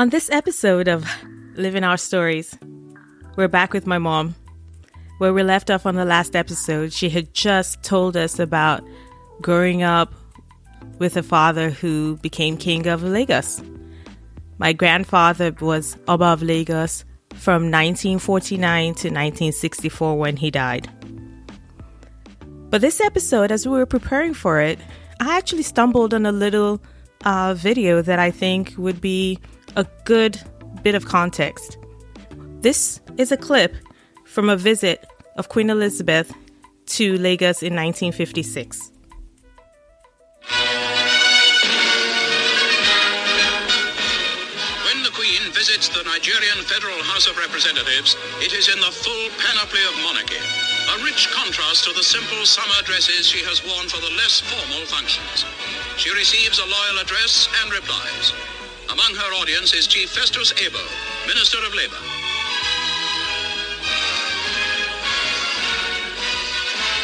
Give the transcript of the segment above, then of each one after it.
On this episode of Living Our Stories, we're back with my mom. Where we left off on the last episode, she had just told us about growing up with a father who became king of Lagos. My grandfather was Oba of Lagos from 1949 to 1964 when he died. But this episode, as we were preparing for it, I actually stumbled on a little uh, video that I think would be a good bit of context. This is a clip from a visit of Queen Elizabeth to Lagos in 1956. When the Queen visits the Nigerian Federal House of Representatives, it is in the full panoply of monarchy, a rich contrast to the simple summer dresses she has worn for the less formal functions. She receives a loyal address and replies. Among her audience is Chief Festus Ebo, Minister of Labour.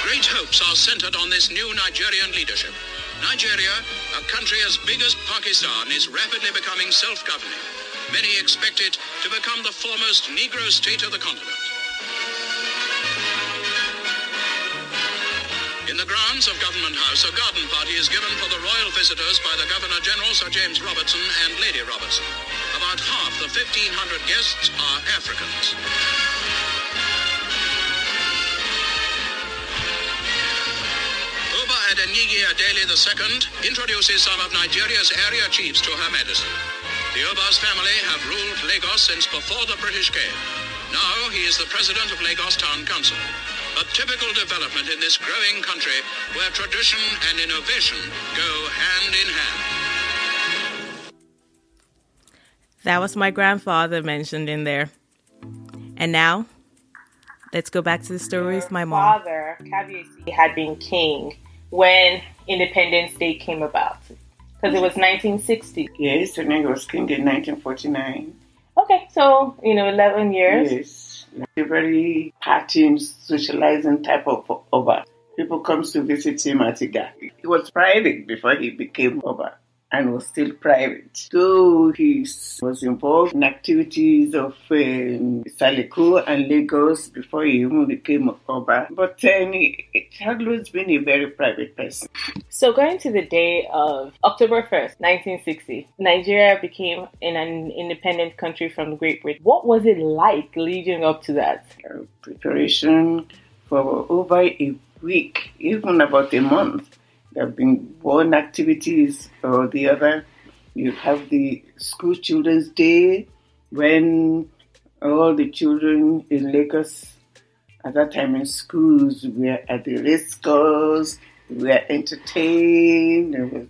Great hopes are centered on this new Nigerian leadership. Nigeria, a country as big as Pakistan, is rapidly becoming self-governing. Many expect it to become the foremost Negro state of the continent. Grounds of Government House, a garden party is given for the royal visitors by the Governor General Sir James Robertson and Lady Robertson. About half the 1,500 guests are Africans. Oba Adeniji-Adele II introduces some of Nigeria's area chiefs to Her Majesty. The Oba's family have ruled Lagos since before the British came. Now he is the president of Lagos Town Council. A typical development in this growing country where tradition and innovation go hand in hand. That was my grandfather mentioned in there. And now, let's go back to the story with my mom. father, Kabiyesi, had been king when Independence Day came about. Because it was 1960. Yes, and he was king in 1949. Okay, so, you know, 11 years. Yes, a very partying, socializing type of Oba. People comes to visit him at Iga. He was private before he became Oba and was still private. So he was involved in activities of um, Saleko and Lagos before he even became Oba. But um, he, he had always been a very private person. So, going to the day of October 1st, 1960, Nigeria became in an independent country from Great Britain. What was it like leading up to that? Uh, preparation for over a week, even about a month. There have been one activities or the other. You have the school children's day when all the children in Lagos at that time in schools were at the race course, were entertained, there was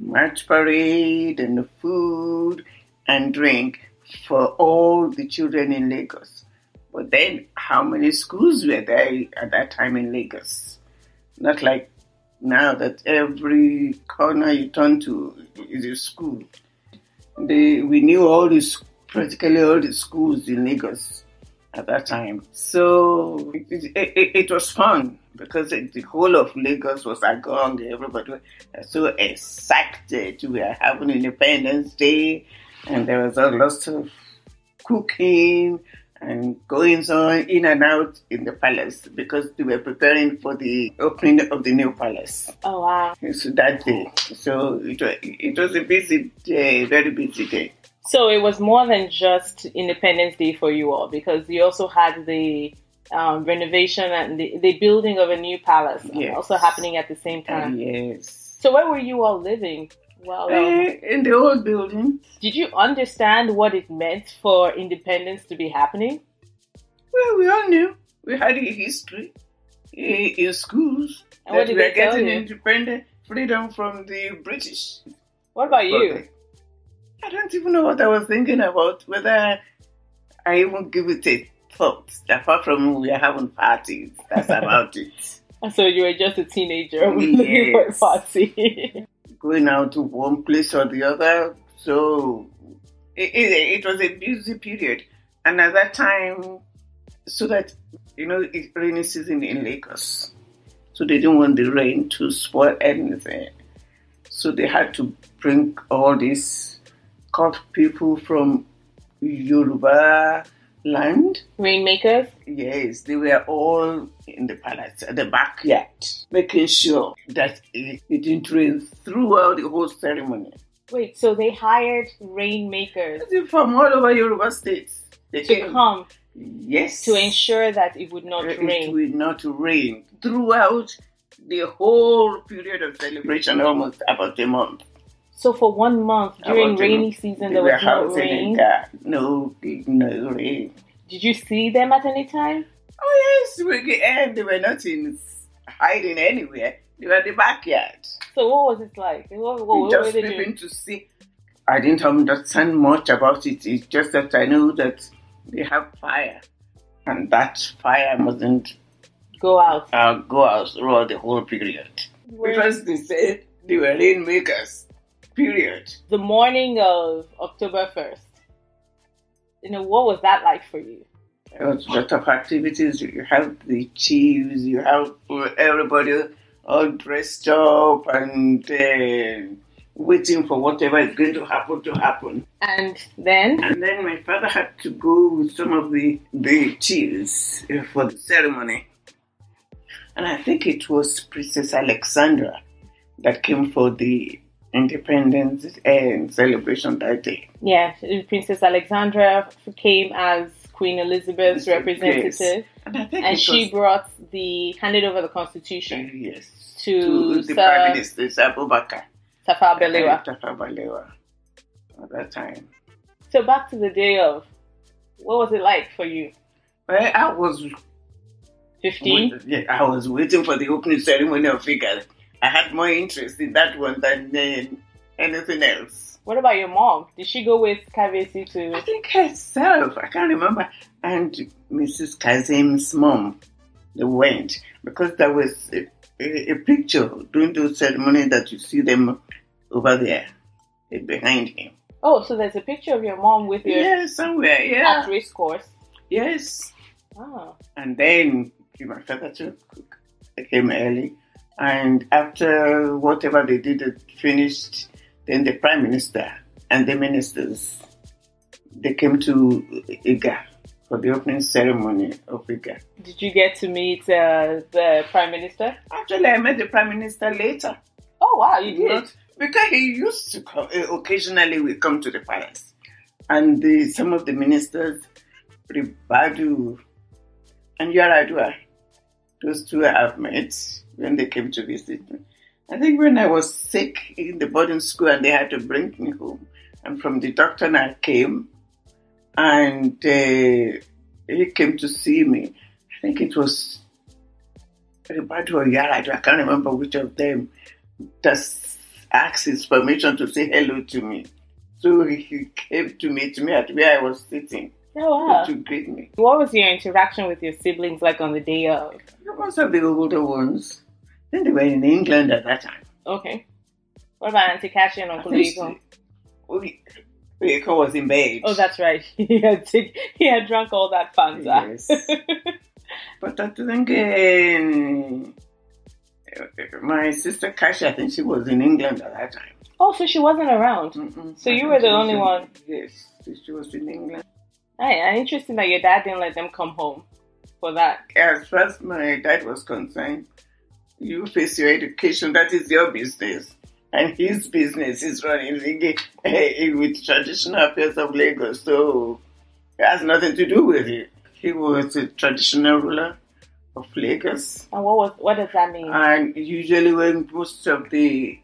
march parade and the food and drink for all the children in Lagos. But then, how many schools were there at that time in Lagos? Not like now that every corner you turn to is a school. They, we knew all these, practically all the schools in Lagos at that time. So it, it, it, was fun because it, the whole of Lagos was agog. Everybody was uh, so excited. We were having Independence Day and there was a lot of cooking and goings on in and out in the palace because they were preparing for the opening of the new palace. Oh, wow. So that day. So it was, it was a busy day, very busy day. So, it was more than just Independence Day for you all because you also had the um, renovation and the, the building of a new palace Yes. also happening at the same time. yes. So, where were you all living? Well, um, Eh, in the old building. did you understand what it meant for independence to be happening? Well, we all knew. We had a history in schools And that we were getting independent freedom from the British. What about you? I don't even know what I was thinking about, whether I even give it a thought. Apart from we are having parties, that's about it. So you were just a teenager looking for a Yes. party. Going out to one place or the other. So it, it, it was a busy period. And at that time, so that, you know, it's rainy season in Lagos. So they didn't want the rain to spoil anything. So they had to bring all these caught people from Yoruba land. Rainmakers? Yes, they were all in the palace, at the backyard, making sure that it, it didn't rain throughout the whole ceremony. Wait, so they hired rainmakers From all over Yoruba states. They to came. come Yes. to ensure that it would not it rain. will not rain throughout the whole period of celebration, almost about a month. So for one month during rainy season, They there were was no rain. No, no rain. Did you see them at any time? Oh yes, we, and they were not in hiding anywhere. They were in the backyard. So what was it like? What, what, were just they peeping to see. I didn't understand much about it. It's just that I know that they have fire, and that fire mustn't Go out. uh, go out throughout the whole period because they said they were rainmakers. Period. the morning of October first. You know what was that like for you? There was a lot of activities. You have the chiefs. You have everybody all dressed up and uh, waiting for whatever is going to happen to happen. And then And then my father had to go with some of the, the chiefs uh, for the ceremony. And I think it was Princess Alexandra that came for the independence and celebration that day. yeah, Princess Alexandra came as Queen Elizabeth's Yes. representative, And I think and she was, brought the handed over the Constitution yes, to the Sir- Prime Minister, Abubakar. Tafawa Balewa. Balewa at that time. So back to the day of, what was it like for you? Well, I was Fifteen. yeah, I was waiting for the opening ceremony of Figure. I had more interest in that one than uh, anything else. What about your mom? Did she go with Kabiyesi to? I think herself, I can't remember, and Mrs. Kazim's mom, they went because there was a, a, a picture during the ceremony that you see them over there, eh, behind him. Oh, so there's a picture of your mom with your Yeah, somewhere, at yeah. race course. Yes. Oh. And then my father took came early. And after whatever they did it finished, then the prime minister and the ministers they came to Iga for the opening ceremony of Iga. Did you get to meet uh, the prime minister? Actually, I met the prime minister later. Oh wow, you did. Not- because he used to come, uh, occasionally we come to the palace. And the, some of the ministers, Ribadu and Yar'Adua, those two I have met when they came to visit me. I think when I was sick in the boarding school and they had to bring me home, and from the doctor I came, and uh, he came to see me. I think it was Ribadu or Yar'Adua, I can't remember which of them, just asked his permission to say hello to me. So he came to meet me at where I was sitting Oh wow. to greet me. What was your interaction with your siblings like on the day of? Most of the older ones, then they were in England at that time. Okay. What about Auntie Kashi and Uncle Ego? Eko was in bed. Oh, that's right. he had he had drunk all that Fanta. Yes. But I think uh, my sister Kasia, I think she was in England at that time. oh, so she wasn't around. Mm-mm. So you were the only one. Yes, she was in England. Hey, and interesting that your dad didn't let them come home for that. As far as my dad was concerned, you face your education, that is your business. And his business is running eh, with traditional affairs of Lagos, so it has nothing to do with it. He was a traditional ruler of Lagos. And what was what does that mean? And usually, when most of the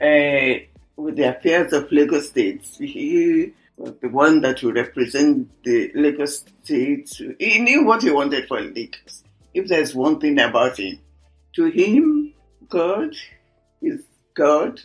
uh, with the affairs of Lagos states, he the one that would represent the Lagos State. He knew what he wanted for Lagos. If there's one thing about him, to him, God is God.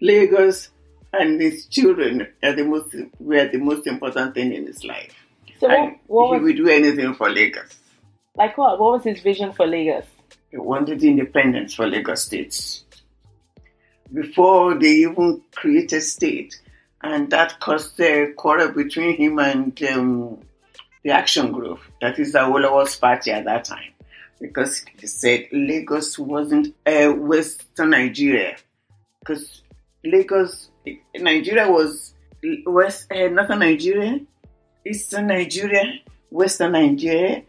Lagos and his children are the most were the most important thing in his life. so what, what he was would do anything for Lagos. like what? What was his vision for Lagos? He wanted independence for Lagos states. before they even created a state, and that caused a quarrel between him and um, the Action Group, that is the Awolowo's party at that time, because he said Lagos wasn't uh, Western Nigeria, because Lagos, Nigeria was West, uh, Northern Nigeria, Eastern Nigeria, Western Nigeria,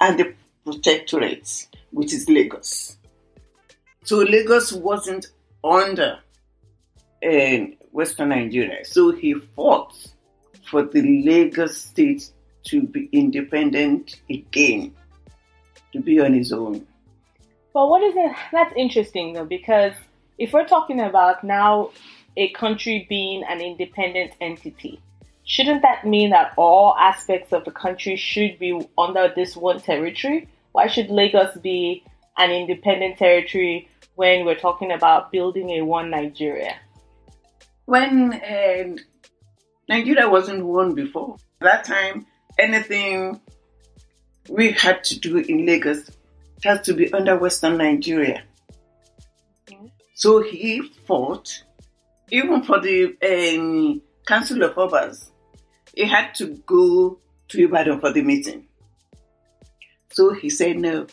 and the Protectorate, which is Lagos. So Lagos wasn't under uh, Western Nigeria. So he fought for the Lagos state to be independent again, to be on his own. But what is it? That's interesting though, because if we're talking about now a country being an independent entity, shouldn't that mean that all aspects of the country should be under this one territory? Why should Lagos be an independent territory when we're talking about building a one Nigeria? When uh, Nigeria wasn't one before, that time, anything we had to do in Lagos has to be under Western Nigeria. So he fought, even for the um, Council of Obas, he had to go to Ibadan for the meeting. So he said no.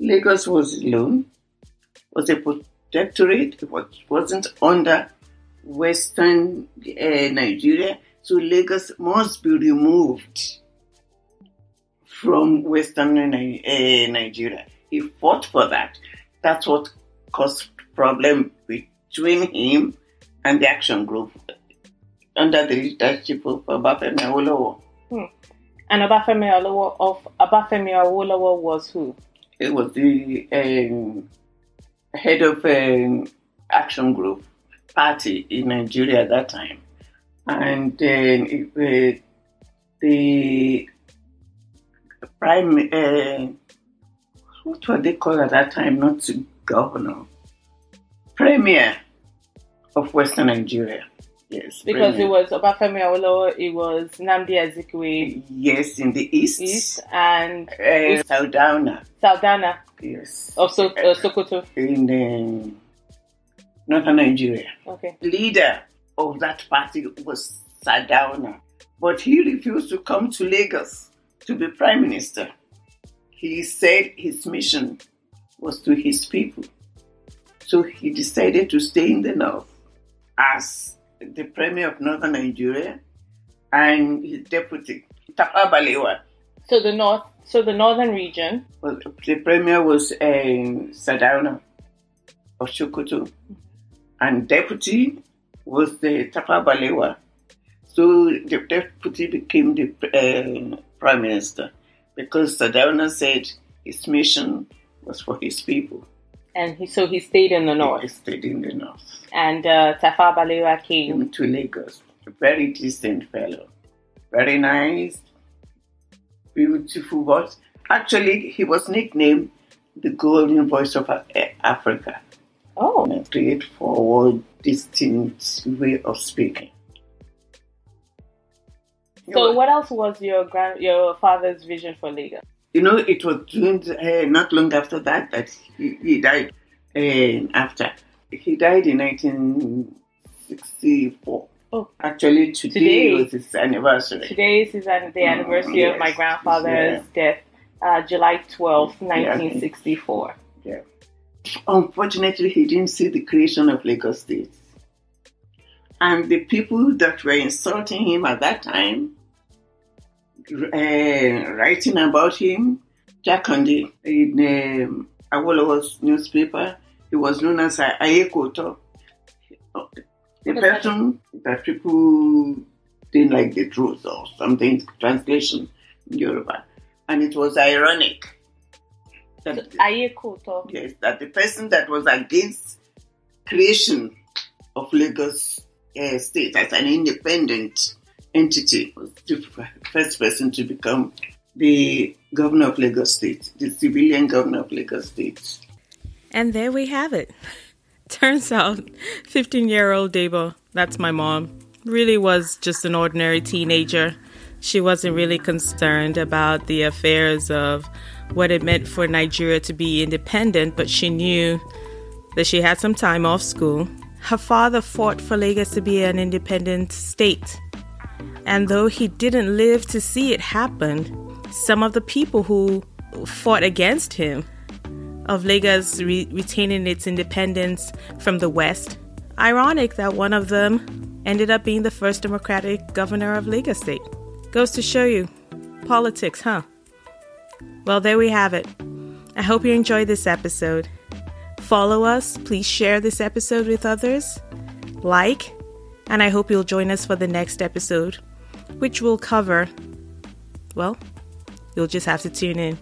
Lagos was alone, was a protectorate, it was, wasn't under Western uh, Nigeria, so Lagos must be removed from Western uh, Nigeria. He fought for that. That's what caused problem between him and the action group under the leadership of Obafemi Awolowo. Hmm. And Obafemi Awolowo of Obafemi Awolowo was who? It was the um, head of um, action group party in Nigeria at that time, and then it, the prime uh, what were they called at that time? Not governor, premier of Western Nigeria. Yes, because premier. it was Obafemi Awolowo, it was Nnamdi Azikiwe yes in the east, East and uh, Sardauna. Saldana Yes, of so- uh, Sokoto. in um, northern Nigeria. Okay. leader of that party was Sardauna, but he refused to come to Lagos to be prime minister. He said his mission was to his people. So he decided to stay in the north as the premier of northern Nigeria and his deputy, Tafa Balewa. So the north, so the northern region. Well, the premier was um, Sardauna of Sokoto, and deputy was the Tafa Balewa. So the deputy became the uh, prime minister because Sardauna said his mission was for his people. And he, so he stayed in the north. He stayed in the north. And uh, Tafa Balewa came. Came to Lagos. A very decent fellow. Very nice. Beautiful voice. Actually, he was nicknamed the golden voice of Africa. Oh, a straightforward, distinct way of speaking. so what else was your grand, your father's vision for Lagos? You know, it was during, uh, not long after that that he, he died. Uh, after he died in 1964. Oh. Actually, today, Today- was his anniversary. Today is the anniversary of my yes. grandfather's death, uh, July twelfth, 1964. Yeah. Unfortunately, he didn't see the creation of Lagos State. And the people that were insulting him at that time, uh, writing about him, Jakande, in um, Awolowo's newspaper, he was known as Ayekoto. The person that people didn't like the truth or something, translation in Yoruba. And it was ironic that So, Yes, that the person that was against creation of Lagos uh, State as an independent entity was the first person to become the governor of Lagos State, the civilian governor of Lagos State. And there we have it. Turns out 15 year old Debo, that's my mom, really was just an ordinary teenager. She wasn't really concerned about the affairs of what it meant for Nigeria to be independent, but she knew that she had some time off school. Her father fought for Lagos to be an independent state. And though he didn't live to see it happen, some of the people who fought against him of Lagos re- retaining its independence from the West. Ironic that one of them ended up being the first Democratic governor of Lagos State. Goes to show you politics, huh? Well, there we have it. I hope you enjoyed this episode. Follow us, please share this episode with others, like, and I hope you'll join us for the next episode, which will cover, well, you'll just have to tune in.